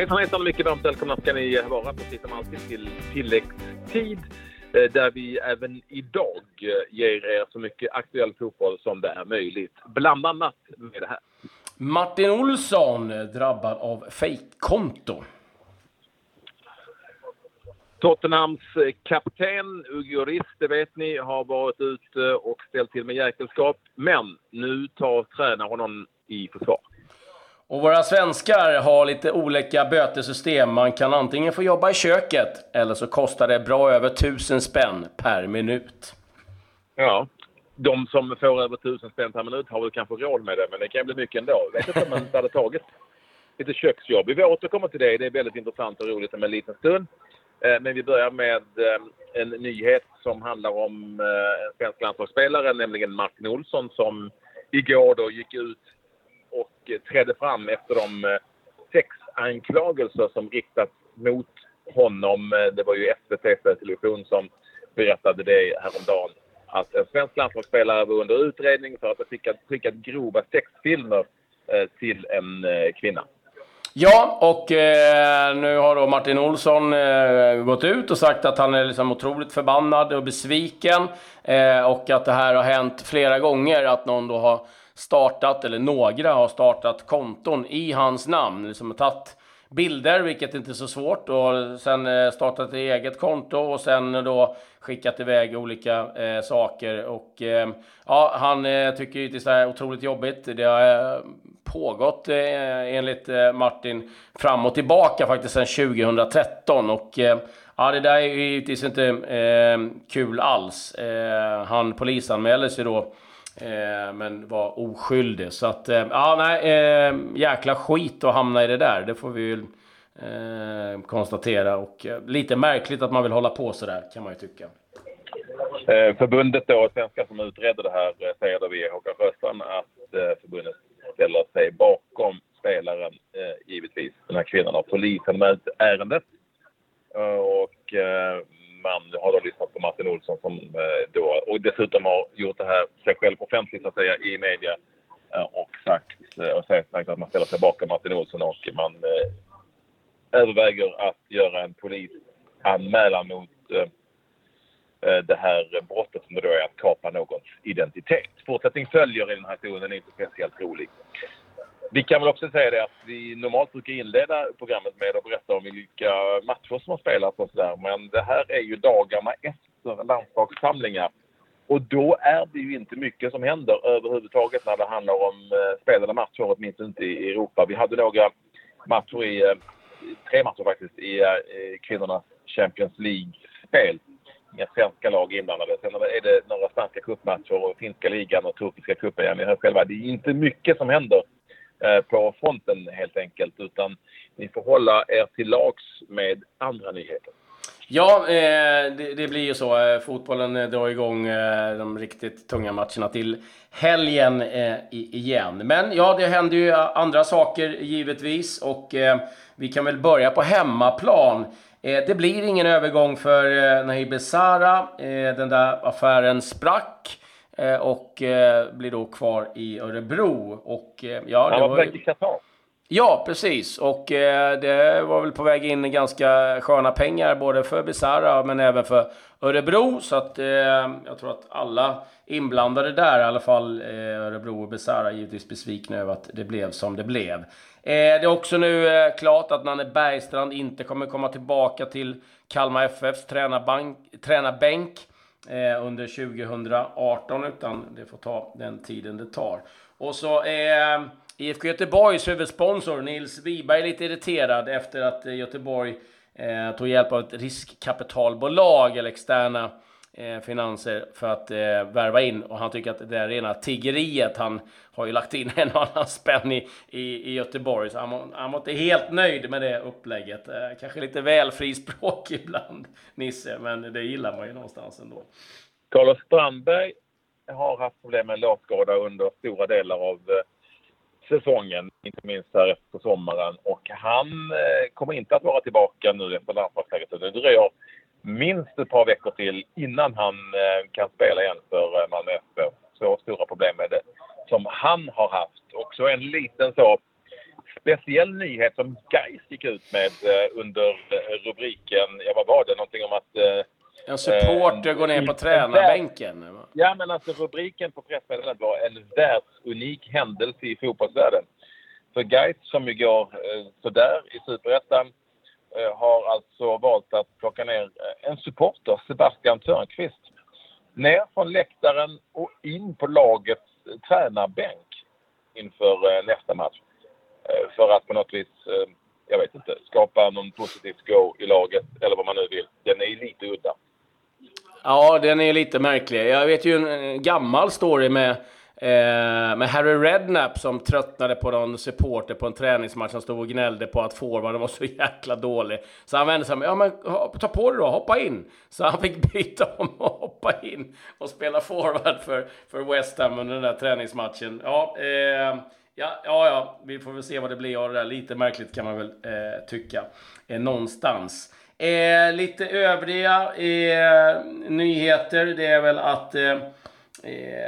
Hejsan hejsan och mycket varmt välkomna ska ni vara precis som alltid till tilläggstid eh, där vi även idag eh, ger er så mycket aktuell fotboll som det är möjligt. Bland annat med det här. Martin Olsson drabbad av fejkkonto. Tottenhams kapten Ugo Riss, det vet ni, har varit ute och ställt till med jäkelskap. Men nu tar tränaren honom i försvar. Och våra svenskar har lite olika bötesystem. Man kan antingen få jobba i köket, eller så kostar det bra över tusen spänn per minut. Ja, de som får över tusen spänn per minut har väl kanske råd med det, men det kan bli mycket ändå. Jag vet inte om man inte hade tagit lite köksjobb. Vi återkommer till det. Det är väldigt intressant och roligt om en liten stund. Eh, men vi börjar med eh, en nyhet som handlar om eh, en svensk landslagsspelare, nämligen Martin Olsson, som igår då gick ut och trädde fram efter de eh, sexanklagelser som riktats mot honom. Eh, det var ju SVT Television som berättade det häromdagen. Att en svensk landslagsspelare var under utredning för att ha skickat, skickat grova sexfilmer eh, till en kvinna. Ja, och eh, nu har då Martin Olsson eh, gått ut och sagt att han är liksom otroligt förbannad och besviken. Eh, och att det här har hänt flera gånger, att någon då har startat, eller några har startat konton i hans namn. Liksom tagit bilder, vilket inte är så svårt, och sen eh, startat ett eget konto och sen då skickat iväg olika eh, saker. Och eh, ja, han eh, tycker det är otroligt jobbigt. Det har eh, pågått eh, enligt eh, Martin fram och tillbaka faktiskt sedan 2013. Och eh, ja, det där är ju givetvis inte eh, kul alls. han polisanmäler ju då Eh, men var oskyldig. Så att, eh, ja nej, eh, jäkla skit att hamna i det där. Det får vi ju eh, konstatera. Och lite märkligt att man vill hålla på sådär, kan man ju tycka. Eh, förbundet då, svenska som utredde det här, säger då via Håkan Sjöstrand att eh, förbundet ställer sig bakom spelaren, givetvis. Den här kvinnan har polisanmält ärendet. Och eh, på Martin Olsson som eh, då, och dessutom har gjort det här sig själv offentligt så att säga i media eh, och sagt, eh, och sagt att man ställer sig bakom Martin Olsson och man överväger att göra en polisanmälan mot Eh, det här brottet som det då är att kapa någons identitet. Fortsättning följer i den här historien, den är inte speciellt rolig. Vi kan väl också säga det att vi normalt brukar inleda programmet med att berätta om vilka matcher som har spelats och sådär. Men det här är ju dagarna efter landslagssamlingar. Och då är det ju inte mycket som händer överhuvudtaget när det handlar om eh, spelade matcher, åtminstone inte i Europa. Vi hade några matcher i, eh, tre matcher faktiskt, i eh, kvinnornas Champions League-spel inga svenska lag inblandade. Sen är det några spanska cupmatcher och finska ligan och turkiska cupen. Ja, ni hör själva, det är inte mycket som händer eh, på fronten helt enkelt. Utan ni får hålla er till lags med andra nyheter. Ja, eh, det, det, blir ju så. Eh, fotbollen eh, drar igång eh, de riktigt tunga matcherna till helgen eh, igen. Men ja, det händer ju andra saker givetvis. Och vi kan väl börja på hemmaplan. Det blir ingen övergång för Nahib Besara. Den där affären sprack och blir då kvar i Örebro. Och, ja, det var väg till Qatar. Ja, precis. Och eh, det var väl på väg in ganska sköna pengar både för Bizarra men även för Örebro. Så att eh, jag tror att alla inblandade där, i alla fall eh, Örebro och Bizarra, givetvis besvikna över att det blev som det blev. Eh, det är också nu eh, klart att Nanne Bergstrand inte kommer komma tillbaka till Kalmar FFs tränarbänk eh, under 2018, utan det får ta den tiden det tar. Och så är IFK Göteborgs huvudsponsor Nils Wiberg är lite irriterad efter att eh, Göteborg eh, tog hjälp av ett riskkapitalbolag eller externa eh, finanser för att eh, värva in och han tycker att det är rena tiggeriet. Han har ju lagt in en annan spänn i, i, i Göteborg så han, han var inte helt nöjd med det upplägget. Eh, kanske lite väl frispråk ibland, Nisse, men det gillar man ju någonstans ändå. Carlos Strandberg har haft problem med låtskada under stora delar av eh, säsongen, inte minst här efter sommaren. Och han eh, kommer inte att vara tillbaka nu efter landslagsläget. Det dröjer minst ett par veckor till innan han eh, kan spela igen för eh, Malmö FF. Så stora problem med det som han har haft. Och så en liten så speciell nyhet som Gais gick gick ut med eh, under eh, rubriken, ja vad var det, någonting om att eh, en supporter går ner på tränarbänken? Ja, men alltså rubriken på pressmeddelandet var en världsunik händelse i fotbollsvärlden. För Gais som ju går eh, sådär i Superettan eh, har alltså valt att plocka ner eh, en supporter, Sebastian Törnqvist, ner från läktaren och in på lagets tränarbänk inför eh, nästa match. Eh, för att på något vis, eh, jag vet inte, skapa någon positivt go i laget eller vad man nu vill. Den är lite udda. Ja, den är lite märklig. Jag vet ju en gammal story med Eh, med Harry Redknapp som tröttnade på någon supporter på en träningsmatch som stod och gnällde på att forwarden var så jäkla dålig. Så han vände sig om, ja men ta på dig då, hoppa in. Så han fick byta om och hoppa in och spela forward för, för West Ham under den där träningsmatchen. Ja, eh, ja, ja, ja, vi får väl se vad det blir av det där. Lite märkligt kan man väl eh, tycka, eh, någonstans. Eh, lite övriga eh, nyheter, det är väl att eh, eh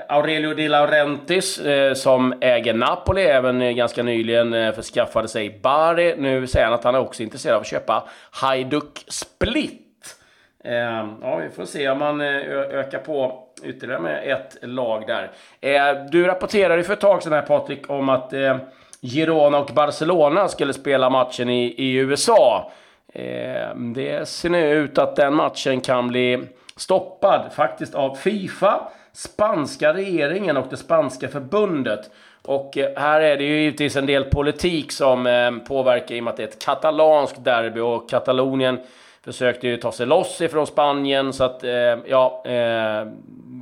Aurelio Di Laurentis, eh, som äger Napoli, även eh, ganska nyligen eh, förskaffade sig Bari. Nu säger han att han är också intresserad av att köpa Hajduk Split. Eh, ja, vi får se om man eh, ökar på ytterligare med ett lag där. Eh, du rapporterade för ett tag sedan här Patrik om att eh, Girona och Barcelona skulle spela matchen i, i USA. Eh, det ser nu ut att den matchen kan bli stoppad faktiskt av Fifa spanska regeringen och det spanska förbundet. Och eh, här är det ju givetvis en del politik som eh, påverkar i och med att det är ett katalanskt derby och Katalonien försökte ju ta sig loss ifrån Spanien så att ja,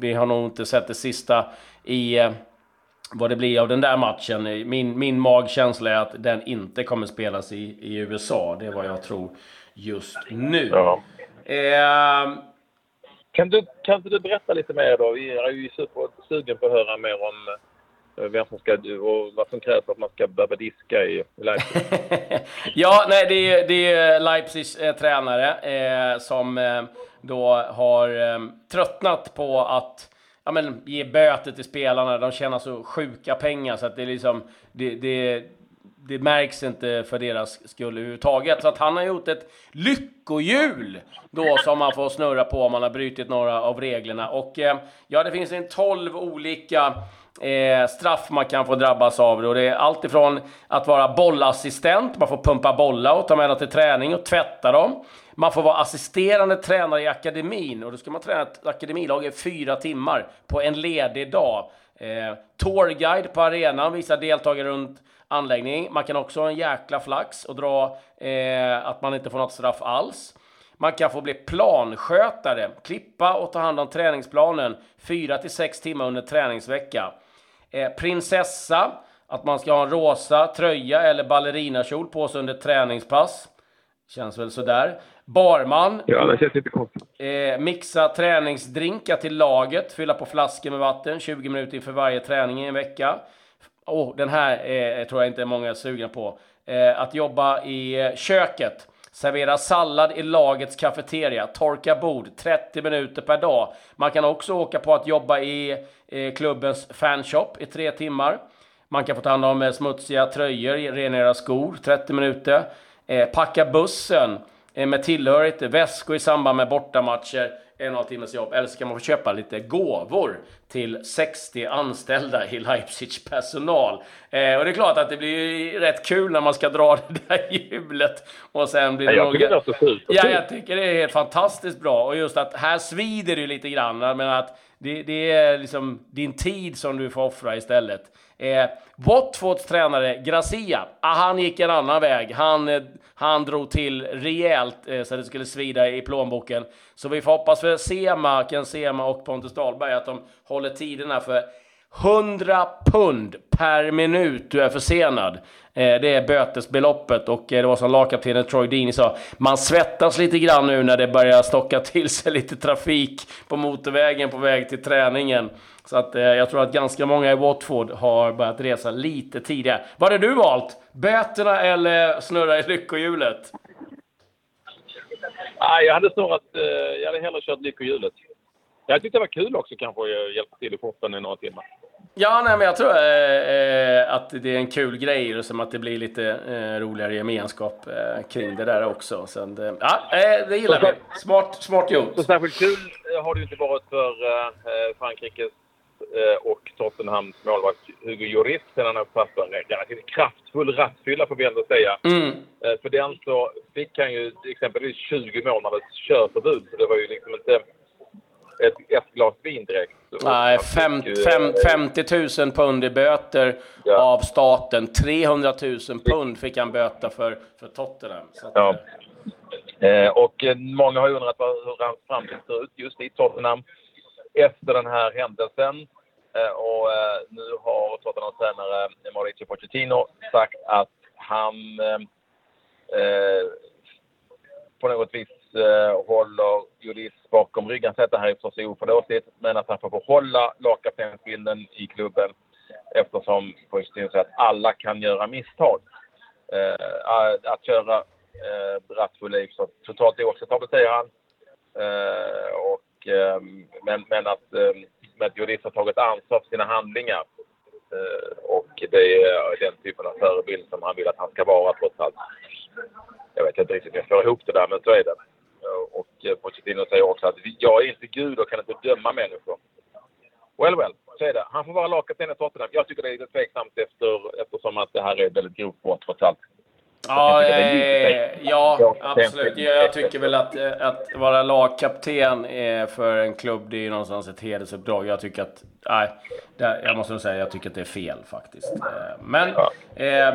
vi har nog inte sett det sista i vad det blir av den där matchen. Min, min magkänsla är att den inte kommer spelas i, i USA. Det är vad jag tror just nu. Ja. Eh, kan du, kan inte du berätta lite mer då? Vi är ju supersugen på att höra mer om eh, vem som ska, och vad som krävs för att man ska börja diska i Leipzig. ja, nej, det är, det är Leipzigs eh, tränare eh, som eh, då har eh, tröttnat på att ja, men, ge böter till spelarna. De tjänar så sjuka pengar så att det är liksom... Det, det, det märks inte för deras skull överhuvudtaget. Så att han har gjort ett lyckohjul då som man får snurra på om man har brutit några av reglerna. Och eh, ja, det finns en 12 olika eh, straff man kan få drabbas av. Och det är allt ifrån att vara bollassistent, man får pumpa bollar och ta med dem till träning och tvätta dem. Man får vara assisterande tränare i akademin och då ska man träna ett akademilag i fyra timmar på en ledig dag. Eh, tourguide på arenan visar deltagare runt anläggning. Man kan också ha en jäkla flax och dra eh, att man inte får något straff alls. Man kan få bli planskötare, klippa och ta hand om träningsplanen 4 till 6 timmar under träningsvecka. Eh, prinsessa, att man ska ha en rosa tröja eller ballerinakjol på sig under träningspass. Känns väl sådär. Barman. Ja, det känns lite konstigt. Eh, mixa träningsdrinkar till laget, fylla på flaskor med vatten 20 minuter inför varje träning i en vecka. Oh, den här eh, tror jag inte många är sugna på. Eh, att jobba i eh, köket. Servera sallad i lagets kafeteria. Torka bord 30 minuter per dag. Man kan också åka på att jobba i eh, klubbens fanshop i tre timmar. Man kan få ta hand om eh, smutsiga tröjor, rengöra skor 30 minuter. Eh, packa bussen eh, med tillhörighet, väskor i samband med bortamatcher en och en halv timmes jobb. Eller så kan man få köpa lite gåvor till 60 anställda i Leipzigs personal. Eh, och det är klart att det blir rätt kul när man ska dra det där hjulet. Och sen blir det ja, jag tycker det är så fult. Ja, jag tycker det är helt fantastiskt bra. Och just att här svider det lite grann. Men att det, det är liksom din tid som du får offra istället. Eh, Watfords tränare Gracia, ah, han gick en annan väg. Han, eh, han drog till rejält eh, så det skulle svida i plånboken. Så vi får hoppas för Sema, Ken Sema och Pontus Dahlberg att de håller tiderna för 100 pund per minut du är försenad. Eh, det är bötesbeloppet och eh, det var som lagkaptenen Troy Deeney sa, man svettas lite grann nu när det börjar stocka till sig lite trafik på motorvägen på väg till träningen. Så att eh, jag tror att ganska många i Watford har börjat resa lite tidigare. Vad hade du valt? Böterna eller snurra i lyckohjulet? Nej, jag hade snurrat, jag hade hellre kört lyckohjulet. Jag tyckte det var kul också kanske att hjälpa till i shoppen i några timmar. Ja, nej, men jag tror eh, att det är en kul grej och som att det blir lite eh, roligare gemenskap eh, kring det där också. Så, eh, ja, det gillar vi. Smart, smart gjort. Så särskilt kul har det ju inte varit för Frankrikes och Tottenhams målvakt Hugo Lloris sen han fast en relativt kraftfull rattfylla får vi ändå säga. Mm. För den så fick han ju exempelvis 20 månaders körförbud. Så det var ju liksom inte ett, ett glas vin direkt. Nej, fem, fem, 50 000 pund i böter ja. av staten. 300 000 pund fick han böta för, för Tottenham. Att, ja. Eh, och eh, många har undrat hur hans framtid ser ut just i Tottenham efter den här händelsen. Eh, och eh, nu har Tottenhams tränare Mauricio Pochettino sagt att han eh, eh, på något vis eh, håller Julis bakom ryggen. Det här är förstås oförlåtligt, men att han får behålla lagkaptensbilden i klubben eftersom Pochettino säger att alla kan göra misstag. Eh, att köra eh, Brattfull är så totalt oacceptabelt, säger han. Eh, och, eh, men, men att, eh, att har tagit ansvar för sina handlingar. Eh, och det är den typen av förebild som han vill att han ska vara trots allt. Jag vet inte riktigt hur jag får ihop det där, men så är det. Och eh, Pochettino säger också att jag är inte Gud och kan inte döma människor. Well, well, så är det. Han får vara lagkapten i Tottenham. Jag tycker det är lite tveksamt efter, eftersom att det här är ett väldigt grovt brott trots allt. Ja, eh, ja, absolut. Jag tycker väl att, eh, att vara lagkapten för en klubb, det är någonstans ett hedersuppdrag. Jag tycker att, nej, jag måste nog säga, jag tycker att det är fel faktiskt. Men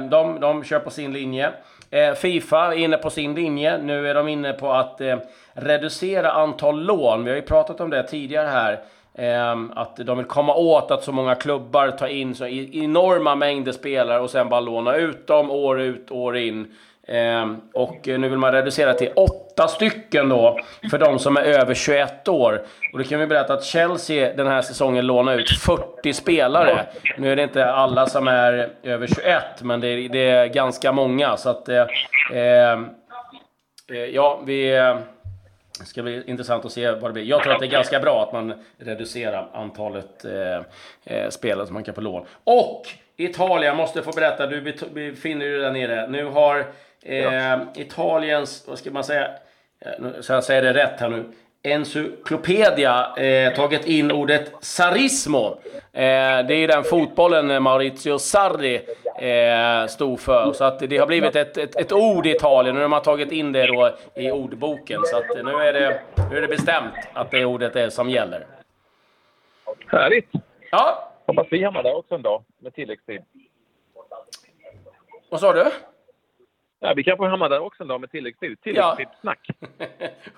de, de kör på sin linje. Eh, Fifa är inne på sin linje. Nu är de inne på att eh, reducera antal lån. Vi har ju pratat om det tidigare här. Eh, att de vill komma åt att så många klubbar tar in så enorma mängder spelare och sen bara låna ut dem år ut, år in. Ehm, och nu vill man reducera till åtta stycken då, för de som är över 21 år. Och då kan vi berätta att Chelsea den här säsongen lånar ut 40 spelare. Nu är det inte alla som är över 21, men det är, det är ganska många. Så att, eh, ehm, eh ja, vi... Det ska bli intressant att se vad det blir. Jag tror att det är ganska bra att man reducerar antalet eh, eh spelare som man kan få lån. Och Italien, jag måste få berätta, du befinner dig där nere. Nu har Eh, Italiens, vad ska man säga, eh, så jag säger det rätt här nu. Encyklopedia eh, tagit in ordet sarismo. Eh, det är den fotbollen Maurizio Sarri eh, stod för. Så att det har blivit ett, ett, ett ord i Italien och de har tagit in det då i ordboken. Så att nu är det, nu är det bestämt att det ordet är som gäller. Härligt! Ja. Hoppas vi hamnar där också en dag med tilläggstid. Vad sa du? Ja, vi kanske hamnar där också en dag med tilläggstid. Tilläggstidssnack. Ja.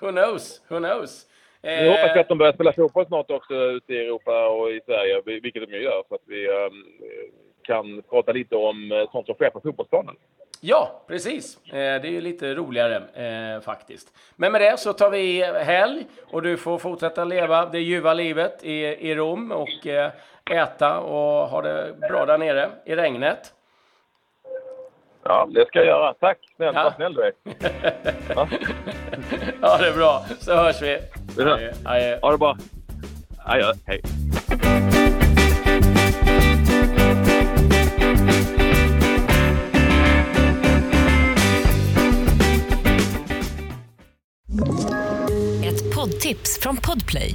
Who knows? Who knows? Eh... hoppas jag att de börjar spela fotboll snart också ute i Europa och i Sverige, vilket de ju gör, så att vi um, kan prata lite om eh, sånt som sker på fotbollsplanen. Ja, precis. Eh, det är ju lite roligare eh, faktiskt. Men med det så tar vi helg och du får fortsätta leva det ljuva livet i, i Rom och eh, äta och ha det bra där nere i regnet. Ja, det ska jag göra. Tack snäll, ja. vad snäll du är. Ja. ja, det är bra. Så hörs vi. Adjö. Adjö. Ha det bra. Adjö. Hej. Ett poddtips från Podplay.